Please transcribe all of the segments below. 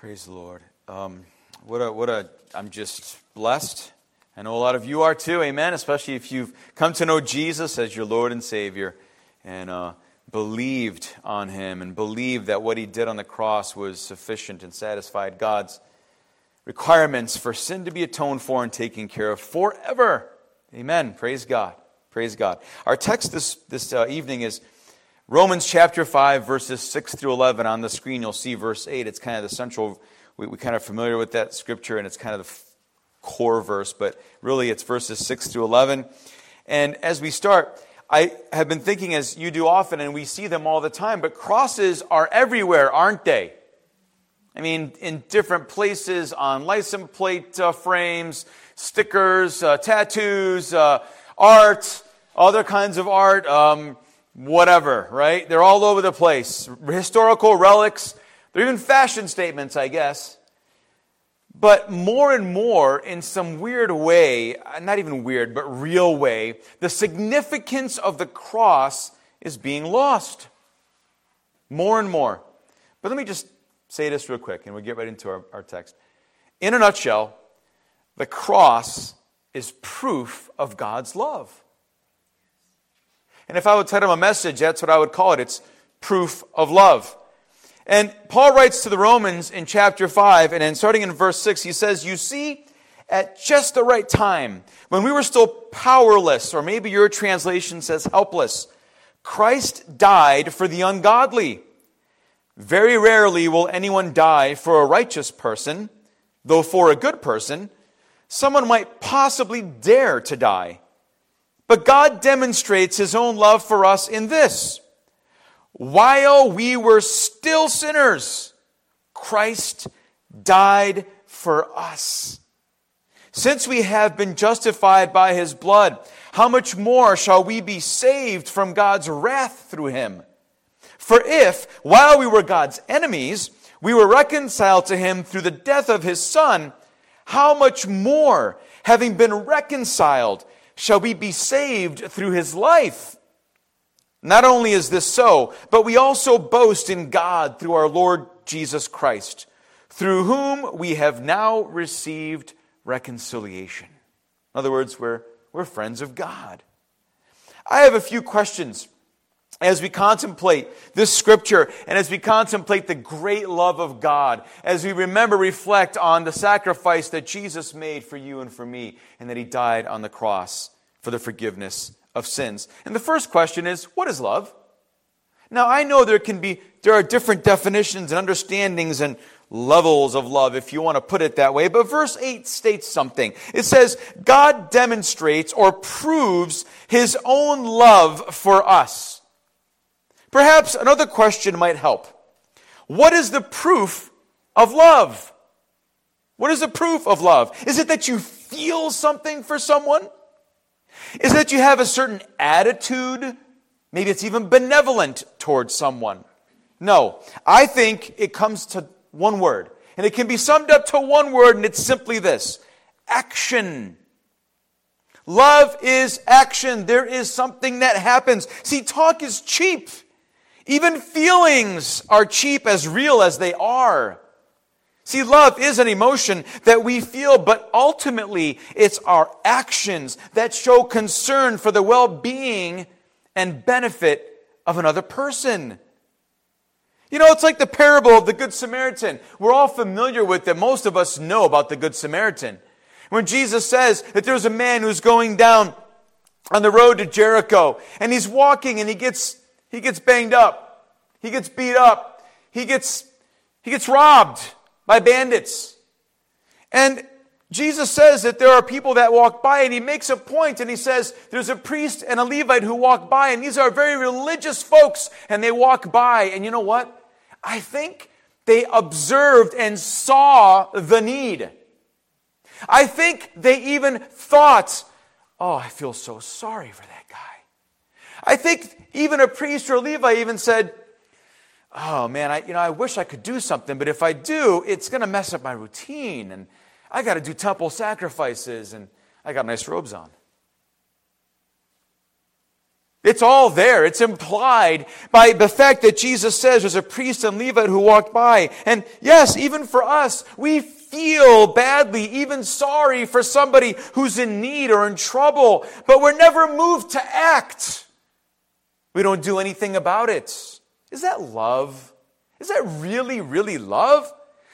Praise the Lord. Um, what a, what a, I'm just blessed. I know a lot of you are too, amen, especially if you've come to know Jesus as your Lord and Savior and uh, believed on Him and believed that what He did on the cross was sufficient and satisfied God's requirements for sin to be atoned for and taken care of forever. Amen. Praise God. Praise God. Our text this, this uh, evening is Romans chapter 5, verses 6 through 11. On the screen, you'll see verse 8. It's kind of the central, we, we kind of familiar with that scripture, and it's kind of the core verse, but really it's verses 6 through 11. And as we start, I have been thinking, as you do often, and we see them all the time, but crosses are everywhere, aren't they? I mean, in different places on license plate uh, frames, stickers, uh, tattoos, uh, art, other kinds of art. Um, whatever, right? They're all over the place. Historical relics, they're even fashion statements, I guess. But more and more, in some weird way, uh, not even weird, but real way, the significance of the cross is being lost. More and more. But let me just say this real quick, and we'll get right into our, our text. In a nutshell, the cross is proof of God's love. And if I would title a message, that's what I would call it. It's proof of love. And Paul writes to the Romans in chapter 5, and then starting in verse 6, he says, You see, at just the right time, when we were still powerless, or maybe your translation says helpless, Christ died for the ungodly. Very rarely will anyone die for a righteous person, though for a good person, someone might possibly dare to die. But God demonstrates his own love for us in this. While we were still sinners, Christ died for us. Since we have been justified by his blood, how much more shall we be saved from God's wrath through him? For if, while we were God's enemies, we were reconciled to him through the death of his son, how much more, having been reconciled, shall we be saved through his life. Not only is this so, but we also boast in God through our Lord Jesus Christ, through whom we have now received reconciliation. In other words, we're, we're friends of God. I have a few questions as we contemplate this scripture and as we contemplate the great love of God, as we remember, reflect on the sacrifice that Jesus made for you and for me, and that he died on the cross for the forgiveness of sins. And the first question is, what is love? Now, I know there can be, there are different definitions and understandings and levels of love, if you want to put it that way. But verse 8 states something. It says, God demonstrates or proves his own love for us. Perhaps another question might help. What is the proof of love? What is the proof of love? Is it that you feel something for someone? Is it that you have a certain attitude? Maybe it's even benevolent towards someone. No, I think it comes to one word. And it can be summed up to one word, and it's simply this action. Love is action. There is something that happens. See, talk is cheap. Even feelings are cheap as real as they are. See, love is an emotion that we feel, but ultimately it's our actions that show concern for the well being and benefit of another person. You know, it's like the parable of the Good Samaritan. We're all familiar with it. Most of us know about the Good Samaritan. When Jesus says that there's a man who's going down on the road to Jericho and he's walking and he gets he gets banged up. He gets beat up. He gets, he gets robbed by bandits. And Jesus says that there are people that walk by, and he makes a point, and he says there's a priest and a Levite who walk by, and these are very religious folks, and they walk by, and you know what? I think they observed and saw the need. I think they even thought, oh, I feel so sorry for that. I think even a priest or a Levi even said, Oh man, I, you know, I wish I could do something, but if I do, it's going to mess up my routine. And I got to do temple sacrifices, and I got nice robes on. It's all there. It's implied by the fact that Jesus says there's a priest and Levite who walked by. And yes, even for us, we feel badly, even sorry for somebody who's in need or in trouble, but we're never moved to act. We don't do anything about it. Is that love? Is that really, really love?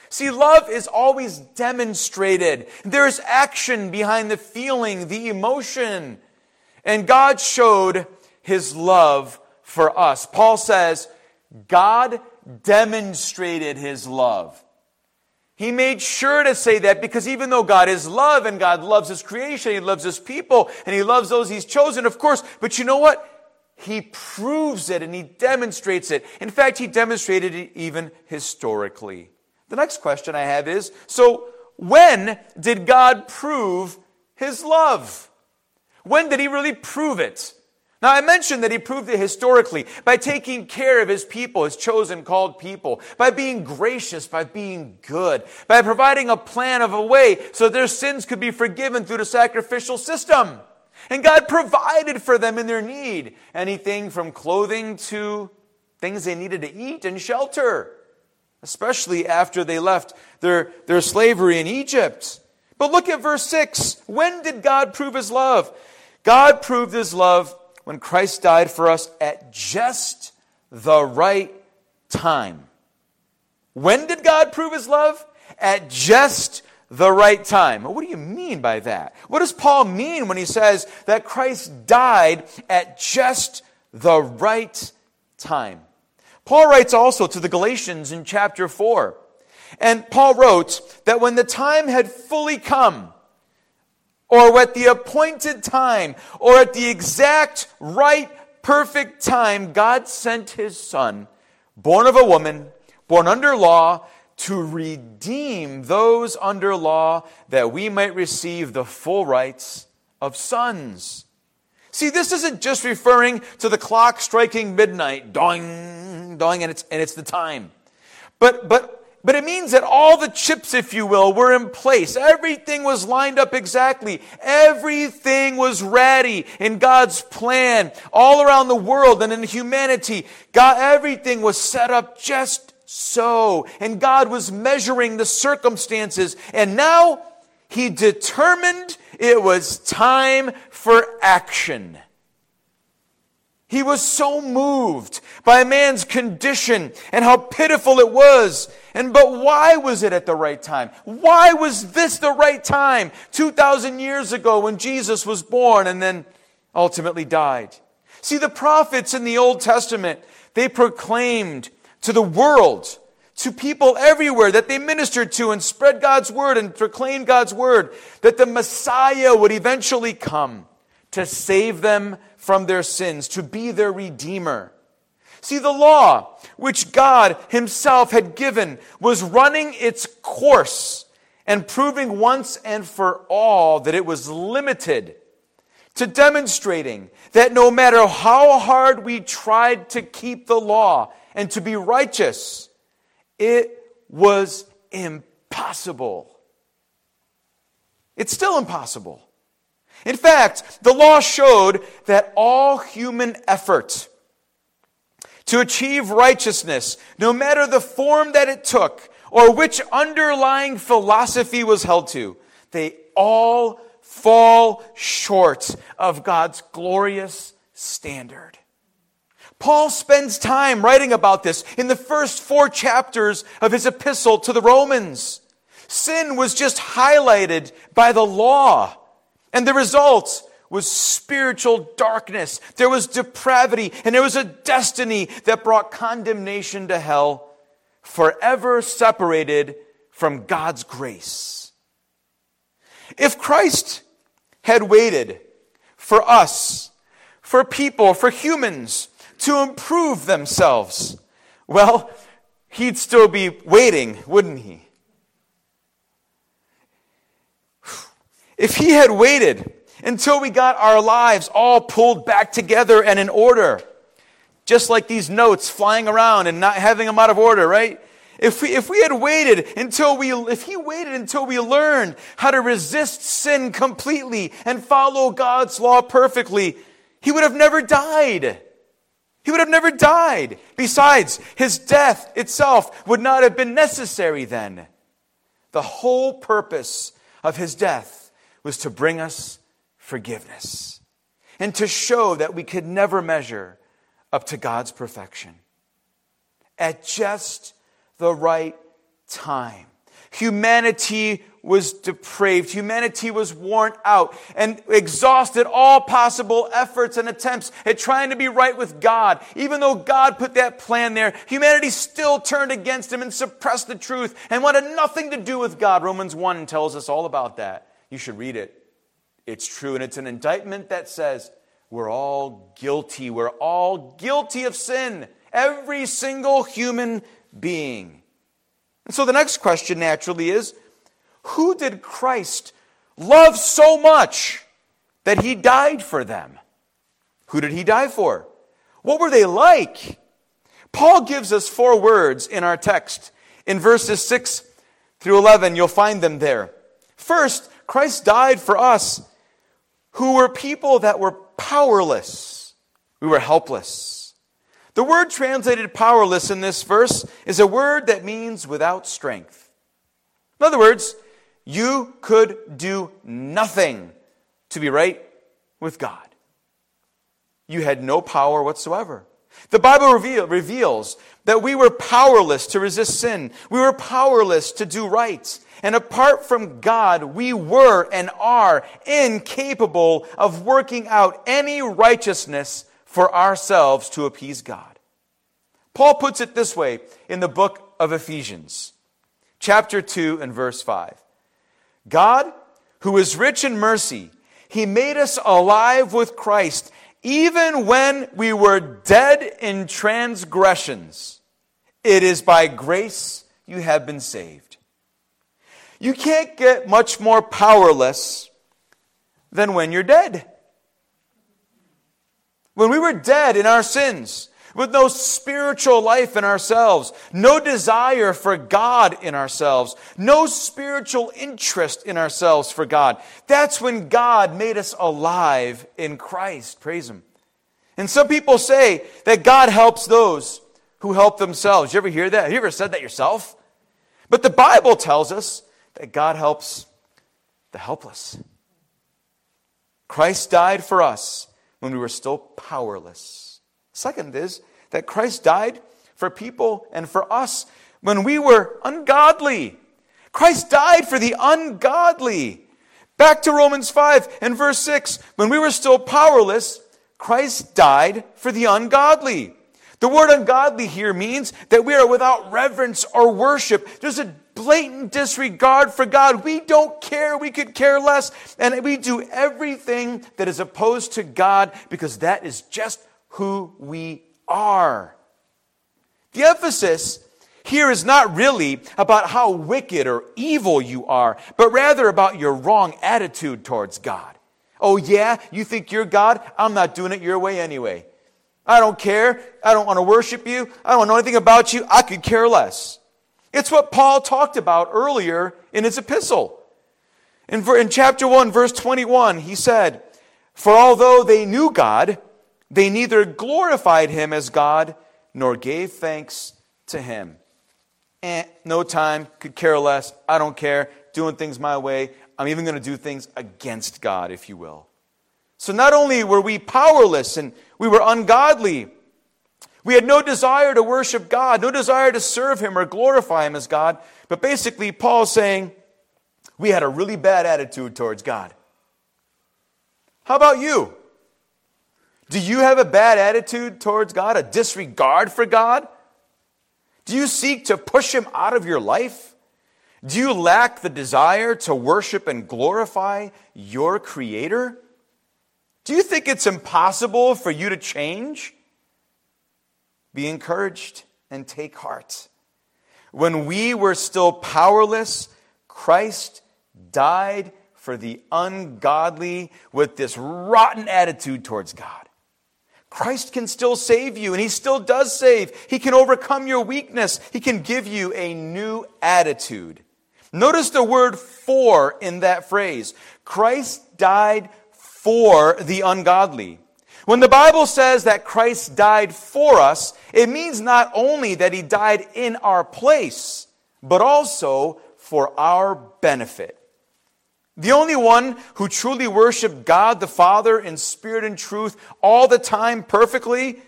See, love is always demonstrated. There's action behind the feeling, the emotion. And God showed his love for us. Paul says, God demonstrated his love. He made sure to say that because even though God is love and God loves his creation, he loves his people, and he loves those he's chosen, of course, but you know what? He proves it and he demonstrates it. In fact, he demonstrated it even historically. The next question I have is so when did God prove his love? When did he really prove it? Now, I mentioned that he proved it historically by taking care of his people, his chosen, called people, by being gracious, by being good, by providing a plan of a way so their sins could be forgiven through the sacrificial system. And God provided for them in their need anything from clothing to things they needed to eat and shelter, especially after they left their, their slavery in Egypt. But look at verse 6. When did God prove his love? God proved his love when Christ died for us at just the right time. When did God prove his love? At just the right time. What do you mean by that? What does Paul mean when he says that Christ died at just the right time? Paul writes also to the Galatians in chapter 4. And Paul wrote that when the time had fully come, or at the appointed time, or at the exact right, perfect time, God sent his son, born of a woman, born under law, to redeem those under law that we might receive the full rights of sons. See, this isn't just referring to the clock striking midnight, doing, doing, and it's, and it's the time. But, but but it means that all the chips, if you will, were in place. Everything was lined up exactly. Everything was ready in God's plan all around the world and in humanity. God, everything was set up just so. And God was measuring the circumstances. And now he determined it was time for action. He was so moved by a man's condition and how pitiful it was. And but why was it at the right time? Why was this the right time 2,000 years ago when Jesus was born and then ultimately died? See, the prophets in the Old Testament, they proclaimed to the world, to people everywhere that they ministered to and spread God's word and proclaimed God's word, that the Messiah would eventually come to save them from their sins, to be their redeemer. See, the law, which God Himself had given, was running its course and proving once and for all that it was limited to demonstrating that no matter how hard we tried to keep the law and to be righteous, it was impossible. It's still impossible. In fact, the law showed that all human effort to achieve righteousness, no matter the form that it took or which underlying philosophy was held to, they all fall short of God's glorious standard. Paul spends time writing about this in the first four chapters of his epistle to the Romans. Sin was just highlighted by the law. And the result was spiritual darkness. There was depravity and there was a destiny that brought condemnation to hell, forever separated from God's grace. If Christ had waited for us, for people, for humans to improve themselves, well, he'd still be waiting, wouldn't he? If he had waited until we got our lives all pulled back together and in order, just like these notes flying around and not having them out of order, right? If we, if we had waited until we, if he waited until we learned how to resist sin completely and follow God's law perfectly, he would have never died. He would have never died. Besides, his death itself would not have been necessary then. The whole purpose of his death was to bring us forgiveness and to show that we could never measure up to God's perfection. At just the right time, humanity was depraved. Humanity was worn out and exhausted all possible efforts and attempts at trying to be right with God. Even though God put that plan there, humanity still turned against him and suppressed the truth and wanted nothing to do with God. Romans 1 tells us all about that. You should read it. It's true, and it's an indictment that says we're all guilty. We're all guilty of sin. Every single human being. And so the next question naturally is who did Christ love so much that he died for them? Who did he die for? What were they like? Paul gives us four words in our text. In verses 6 through 11, you'll find them there. First, Christ died for us who were people that were powerless. We were helpless. The word translated powerless in this verse is a word that means without strength. In other words, you could do nothing to be right with God. You had no power whatsoever. The Bible reveal, reveals that we were powerless to resist sin. We were powerless to do right. And apart from God, we were and are incapable of working out any righteousness for ourselves to appease God. Paul puts it this way in the book of Ephesians, chapter 2 and verse 5. God, who is rich in mercy, he made us alive with Christ even when we were dead in transgressions. It is by grace you have been saved. You can't get much more powerless than when you're dead. When we were dead in our sins, with no spiritual life in ourselves, no desire for God in ourselves, no spiritual interest in ourselves for God. That's when God made us alive in Christ. Praise Him. And some people say that God helps those who help themselves. You ever hear that? Have you ever said that yourself? But the Bible tells us that God helps the helpless. Christ died for us when we were still powerless. Second is that Christ died for people and for us when we were ungodly. Christ died for the ungodly. Back to Romans 5 and verse 6. When we were still powerless, Christ died for the ungodly. The word ungodly here means that we are without reverence or worship. There's a blatant disregard for God. We don't care. We could care less. And we do everything that is opposed to God because that is just who we are. The emphasis here is not really about how wicked or evil you are, but rather about your wrong attitude towards God. Oh, yeah, you think you're God? I'm not doing it your way anyway. I don't care. I don't want to worship you. I don't know anything about you. I could care less. It's what Paul talked about earlier in his epistle. In, in chapter 1, verse 21, he said, For although they knew God, they neither glorified him as God nor gave thanks to him. Eh, no time, could care less. I don't care. Doing things my way. I'm even going to do things against God, if you will. So not only were we powerless and we were ungodly, we had no desire to worship God, no desire to serve Him or glorify Him as God, but basically, Paul's saying we had a really bad attitude towards God. How about you? Do you have a bad attitude towards God, a disregard for God? Do you seek to push Him out of your life? Do you lack the desire to worship and glorify your Creator? Do you think it's impossible for you to change? Be encouraged and take heart. When we were still powerless, Christ died for the ungodly with this rotten attitude towards God. Christ can still save you, and He still does save. He can overcome your weakness. He can give you a new attitude. Notice the word for in that phrase. Christ died for the ungodly. When the Bible says that Christ died for us, it means not only that he died in our place, but also for our benefit. The only one who truly worshiped God the Father in spirit and truth all the time perfectly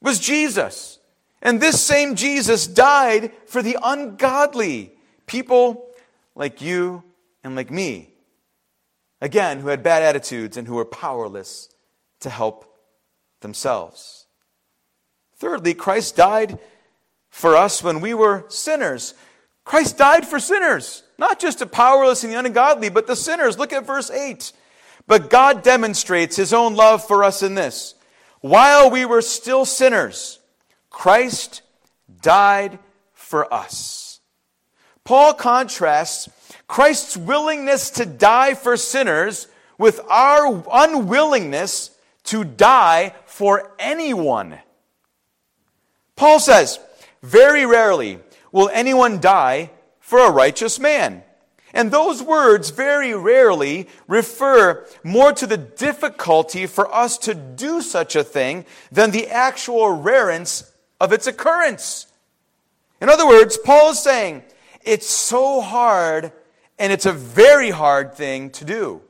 was Jesus. And this same Jesus died for the ungodly, people like you and like me. Again, who had bad attitudes and who were powerless to help themselves. Thirdly, Christ died for us when we were sinners. Christ died for sinners, not just the powerless and the ungodly, but the sinners. Look at verse 8. But God demonstrates his own love for us in this. While we were still sinners, Christ died for us. Paul contrasts Christ's willingness to die for sinners with our unwillingness to die for anyone. Paul says, Very rarely will anyone die for a righteous man. And those words very rarely refer more to the difficulty for us to do such a thing than the actual rarence of its occurrence. In other words, Paul is saying, it's so hard and it's a very hard thing to do.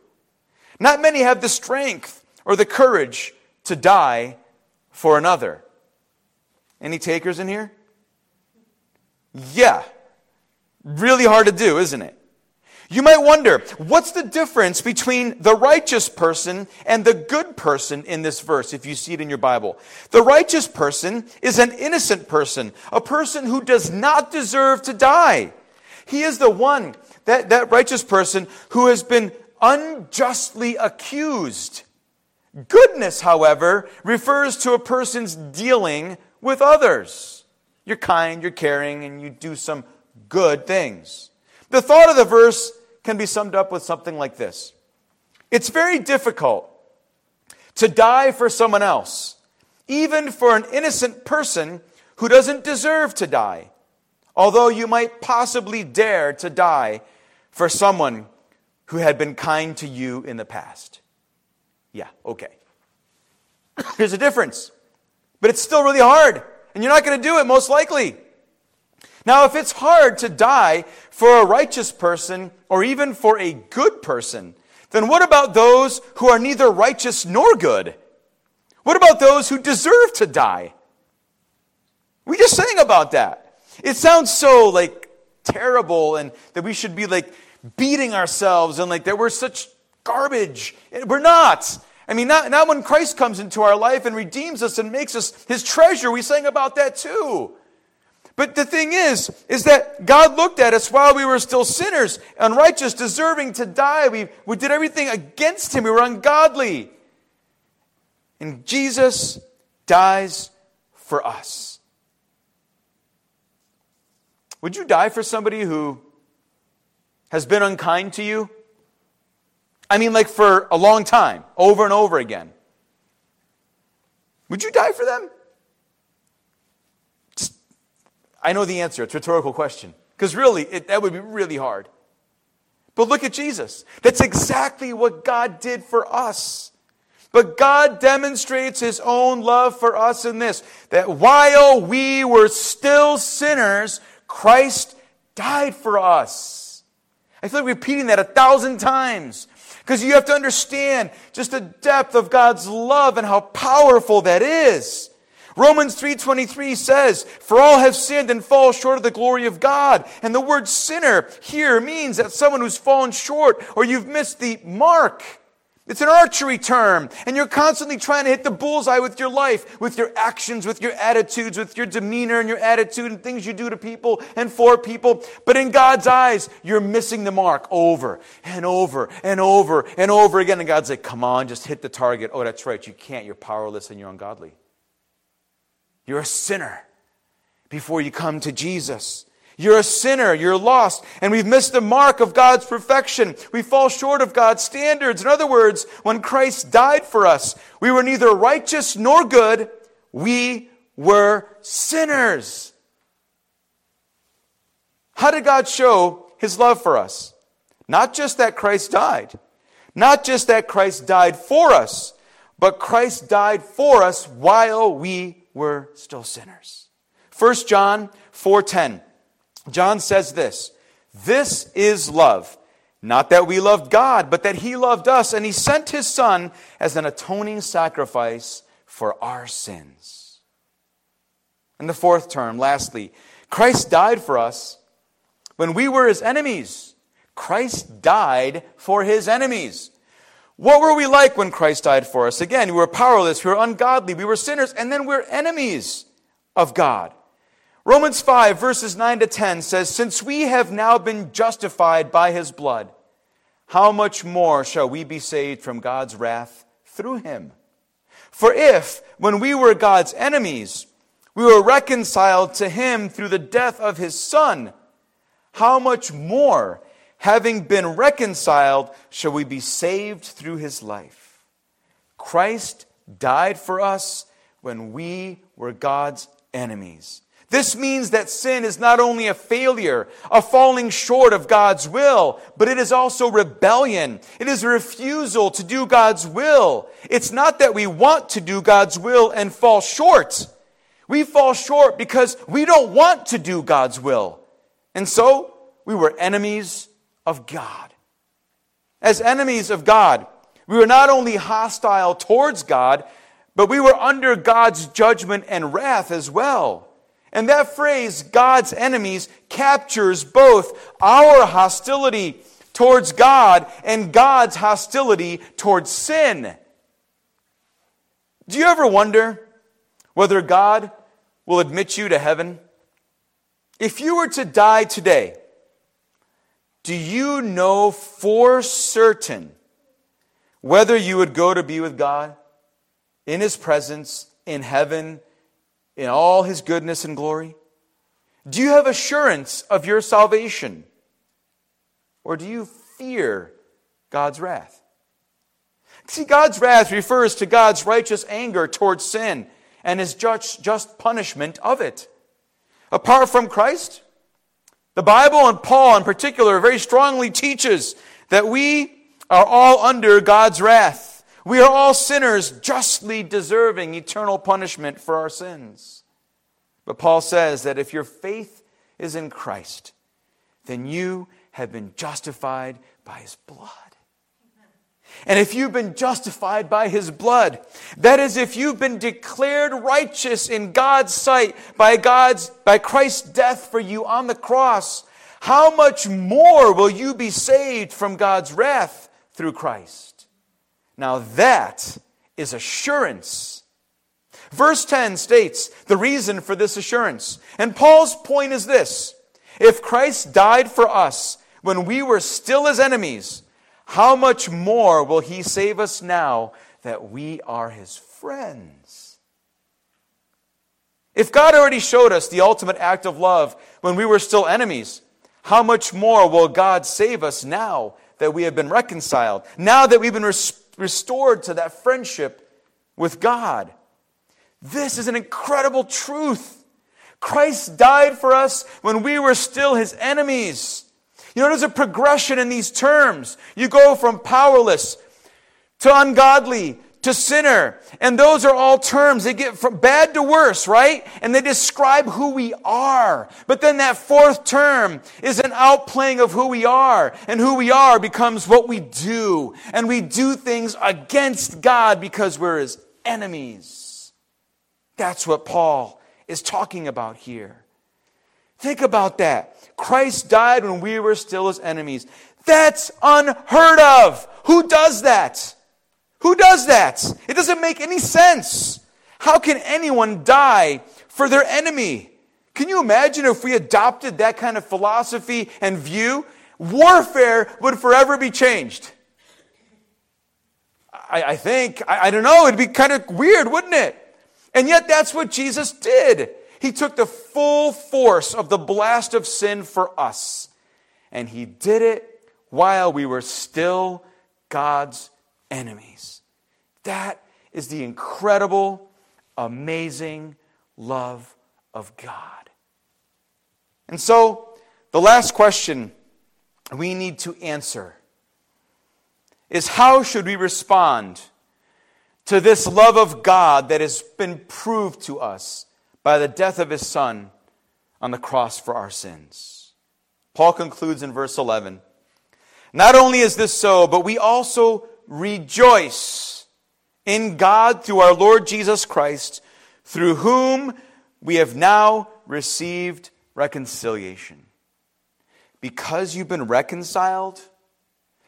Not many have the strength or the courage to die for another. Any takers in here? Yeah. Really hard to do, isn't it? You might wonder, what's the difference between the righteous person and the good person in this verse, if you see it in your Bible? The righteous person is an innocent person, a person who does not deserve to die. He is the one, that, that righteous person, who has been unjustly accused. Goodness, however, refers to a person's dealing with others. You're kind, you're caring, and you do some good things. The thought of the verse can be summed up with something like this It's very difficult to die for someone else, even for an innocent person who doesn't deserve to die, although you might possibly dare to die for someone who had been kind to you in the past. Yeah, okay. There's a difference, but it's still really hard, and you're not going to do it most likely. Now, if it's hard to die for a righteous person or even for a good person, then what about those who are neither righteous nor good? What about those who deserve to die? We just sang about that. It sounds so like terrible and that we should be like beating ourselves and like that we're such garbage. We're not. I mean, not, not when Christ comes into our life and redeems us and makes us his treasure. We sang about that too. But the thing is, is that God looked at us while we were still sinners, unrighteous, deserving to die. We, we did everything against Him. We were ungodly. And Jesus dies for us. Would you die for somebody who has been unkind to you? I mean, like for a long time, over and over again. Would you die for them? I know the answer. It's a rhetorical question. Because really, it, that would be really hard. But look at Jesus. That's exactly what God did for us. But God demonstrates his own love for us in this that while we were still sinners, Christ died for us. I feel like repeating that a thousand times because you have to understand just the depth of God's love and how powerful that is. Romans 3:23 says, "For all have sinned and fall short of the glory of God." And the word sinner here means that someone who's fallen short or you've missed the mark. It's an archery term, and you're constantly trying to hit the bullseye with your life, with your actions, with your attitudes, with your demeanor and your attitude and things you do to people and for people. But in God's eyes, you're missing the mark over and over and over and over again. And God's like, come on, just hit the target. Oh, that's right. You can't. You're powerless and you're ungodly. You're a sinner before you come to Jesus. You're a sinner. You're lost. And we've missed the mark of God's perfection. We fall short of God's standards. In other words, when Christ died for us, we were neither righteous nor good. We were sinners. How did God show his love for us? Not just that Christ died, not just that Christ died for us, but Christ died for us while we were still sinners. 1 John 4:10. John says this, "This is love, not that we loved God, but that he loved us and he sent his son as an atoning sacrifice for our sins." And the fourth term, lastly, Christ died for us when we were his enemies. Christ died for his enemies. What were we like when Christ died for us? Again, we were powerless, we were ungodly, we were sinners, and then we're enemies of God. Romans 5, verses 9 to 10 says, Since we have now been justified by his blood, how much more shall we be saved from God's wrath through him? For if, when we were God's enemies, we were reconciled to him through the death of his Son, how much more, having been reconciled, shall we be saved through his life? Christ died for us when we were God's enemies. This means that sin is not only a failure, a falling short of God's will, but it is also rebellion. It is a refusal to do God's will. It's not that we want to do God's will and fall short. We fall short because we don't want to do God's will. And so we were enemies of God. As enemies of God, we were not only hostile towards God, but we were under God's judgment and wrath as well. And that phrase, God's enemies, captures both our hostility towards God and God's hostility towards sin. Do you ever wonder whether God will admit you to heaven? If you were to die today, do you know for certain whether you would go to be with God in His presence, in heaven, in all His goodness and glory? Do you have assurance of your salvation? Or do you fear God's wrath? See, God's wrath refers to God's righteous anger towards sin and his just, punishment of it. Apart from Christ, the Bible and Paul in particular very strongly teaches that we are all under God's wrath. We are all sinners justly deserving eternal punishment for our sins. But Paul says that if your faith is in Christ, then you have been justified by his blood. And if you've been justified by his blood, that is, if you've been declared righteous in God's sight by God's, by Christ's death for you on the cross, how much more will you be saved from God's wrath through Christ? Now that is assurance. Verse 10 states the reason for this assurance. And Paul's point is this if Christ died for us when we were still his enemies, how much more will he save us now that we are his friends? If God already showed us the ultimate act of love when we were still enemies, how much more will God save us now that we have been reconciled, now that we've been res- restored to that friendship with God? This is an incredible truth. Christ died for us when we were still his enemies. You know, there's a progression in these terms. You go from powerless to ungodly to sinner. And those are all terms. They get from bad to worse, right? And they describe who we are. But then that fourth term is an outplaying of who we are. And who we are becomes what we do. And we do things against God because we're his enemies. That's what Paul is talking about here. Think about that. Christ died when we were still his enemies. That's unheard of. Who does that? Who does that? It doesn't make any sense. How can anyone die for their enemy? Can you imagine if we adopted that kind of philosophy and view? Warfare would forever be changed. I, I think, I, I don't know, it'd be kind of weird, wouldn't it? And yet that's what Jesus did. He took the full force of the blast of sin for us. And he did it while we were still God's enemies. That is the incredible, amazing love of God. And so, the last question we need to answer is how should we respond to this love of God that has been proved to us by the death of his Son on the cross for our sins. Paul concludes in verse 11 Not only is this so, but we also rejoice in God through our Lord Jesus Christ, through whom we have now received reconciliation. Because you've been reconciled,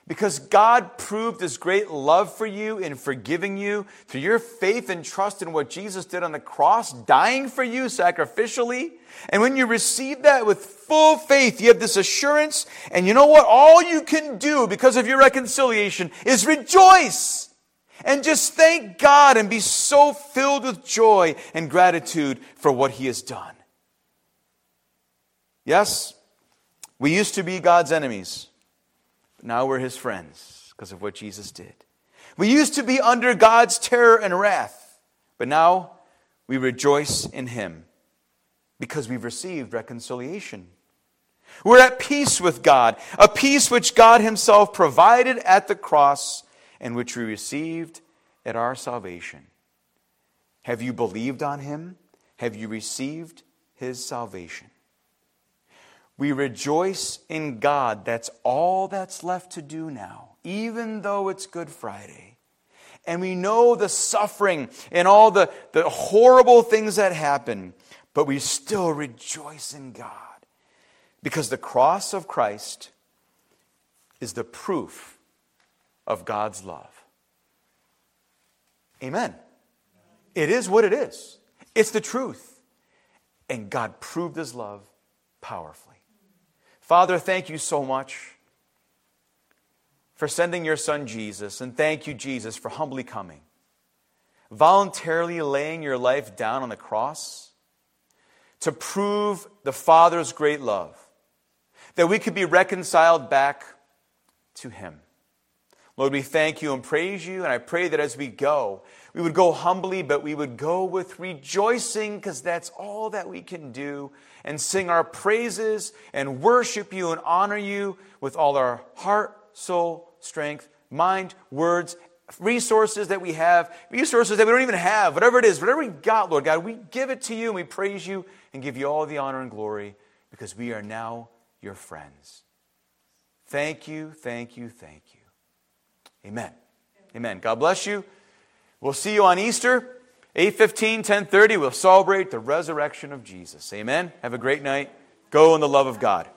because God proved his great love for you in forgiving you through your faith and trust in what Jesus did on the cross, dying for you sacrificially. And when you receive that with full faith, you have this assurance. And you know what? All you can do because of your reconciliation is rejoice and just thank God and be so filled with joy and gratitude for what he has done. Yes, we used to be God's enemies. But now we're his friends because of what Jesus did. We used to be under God's terror and wrath, but now we rejoice in him because we've received reconciliation. We're at peace with God, a peace which God himself provided at the cross and which we received at our salvation. Have you believed on him? Have you received his salvation? We rejoice in God. That's all that's left to do now, even though it's Good Friday. And we know the suffering and all the, the horrible things that happen, but we still rejoice in God because the cross of Christ is the proof of God's love. Amen. It is what it is, it's the truth. And God proved his love powerfully. Father, thank you so much for sending your son Jesus, and thank you, Jesus, for humbly coming, voluntarily laying your life down on the cross to prove the Father's great love, that we could be reconciled back to Him. Lord, we thank you and praise you, and I pray that as we go, we would go humbly, but we would go with rejoicing because that's all that we can do and sing our praises and worship you and honor you with all our heart, soul, strength, mind, words, resources that we have, resources that we don't even have, whatever it is, whatever we got, Lord God, we give it to you and we praise you and give you all the honor and glory because we are now your friends. Thank you, thank you, thank you. Amen. Amen. God bless you. We'll see you on Easter, 8:15, 10:30. We'll celebrate the resurrection of Jesus. Amen. Have a great night. Go in the love of God.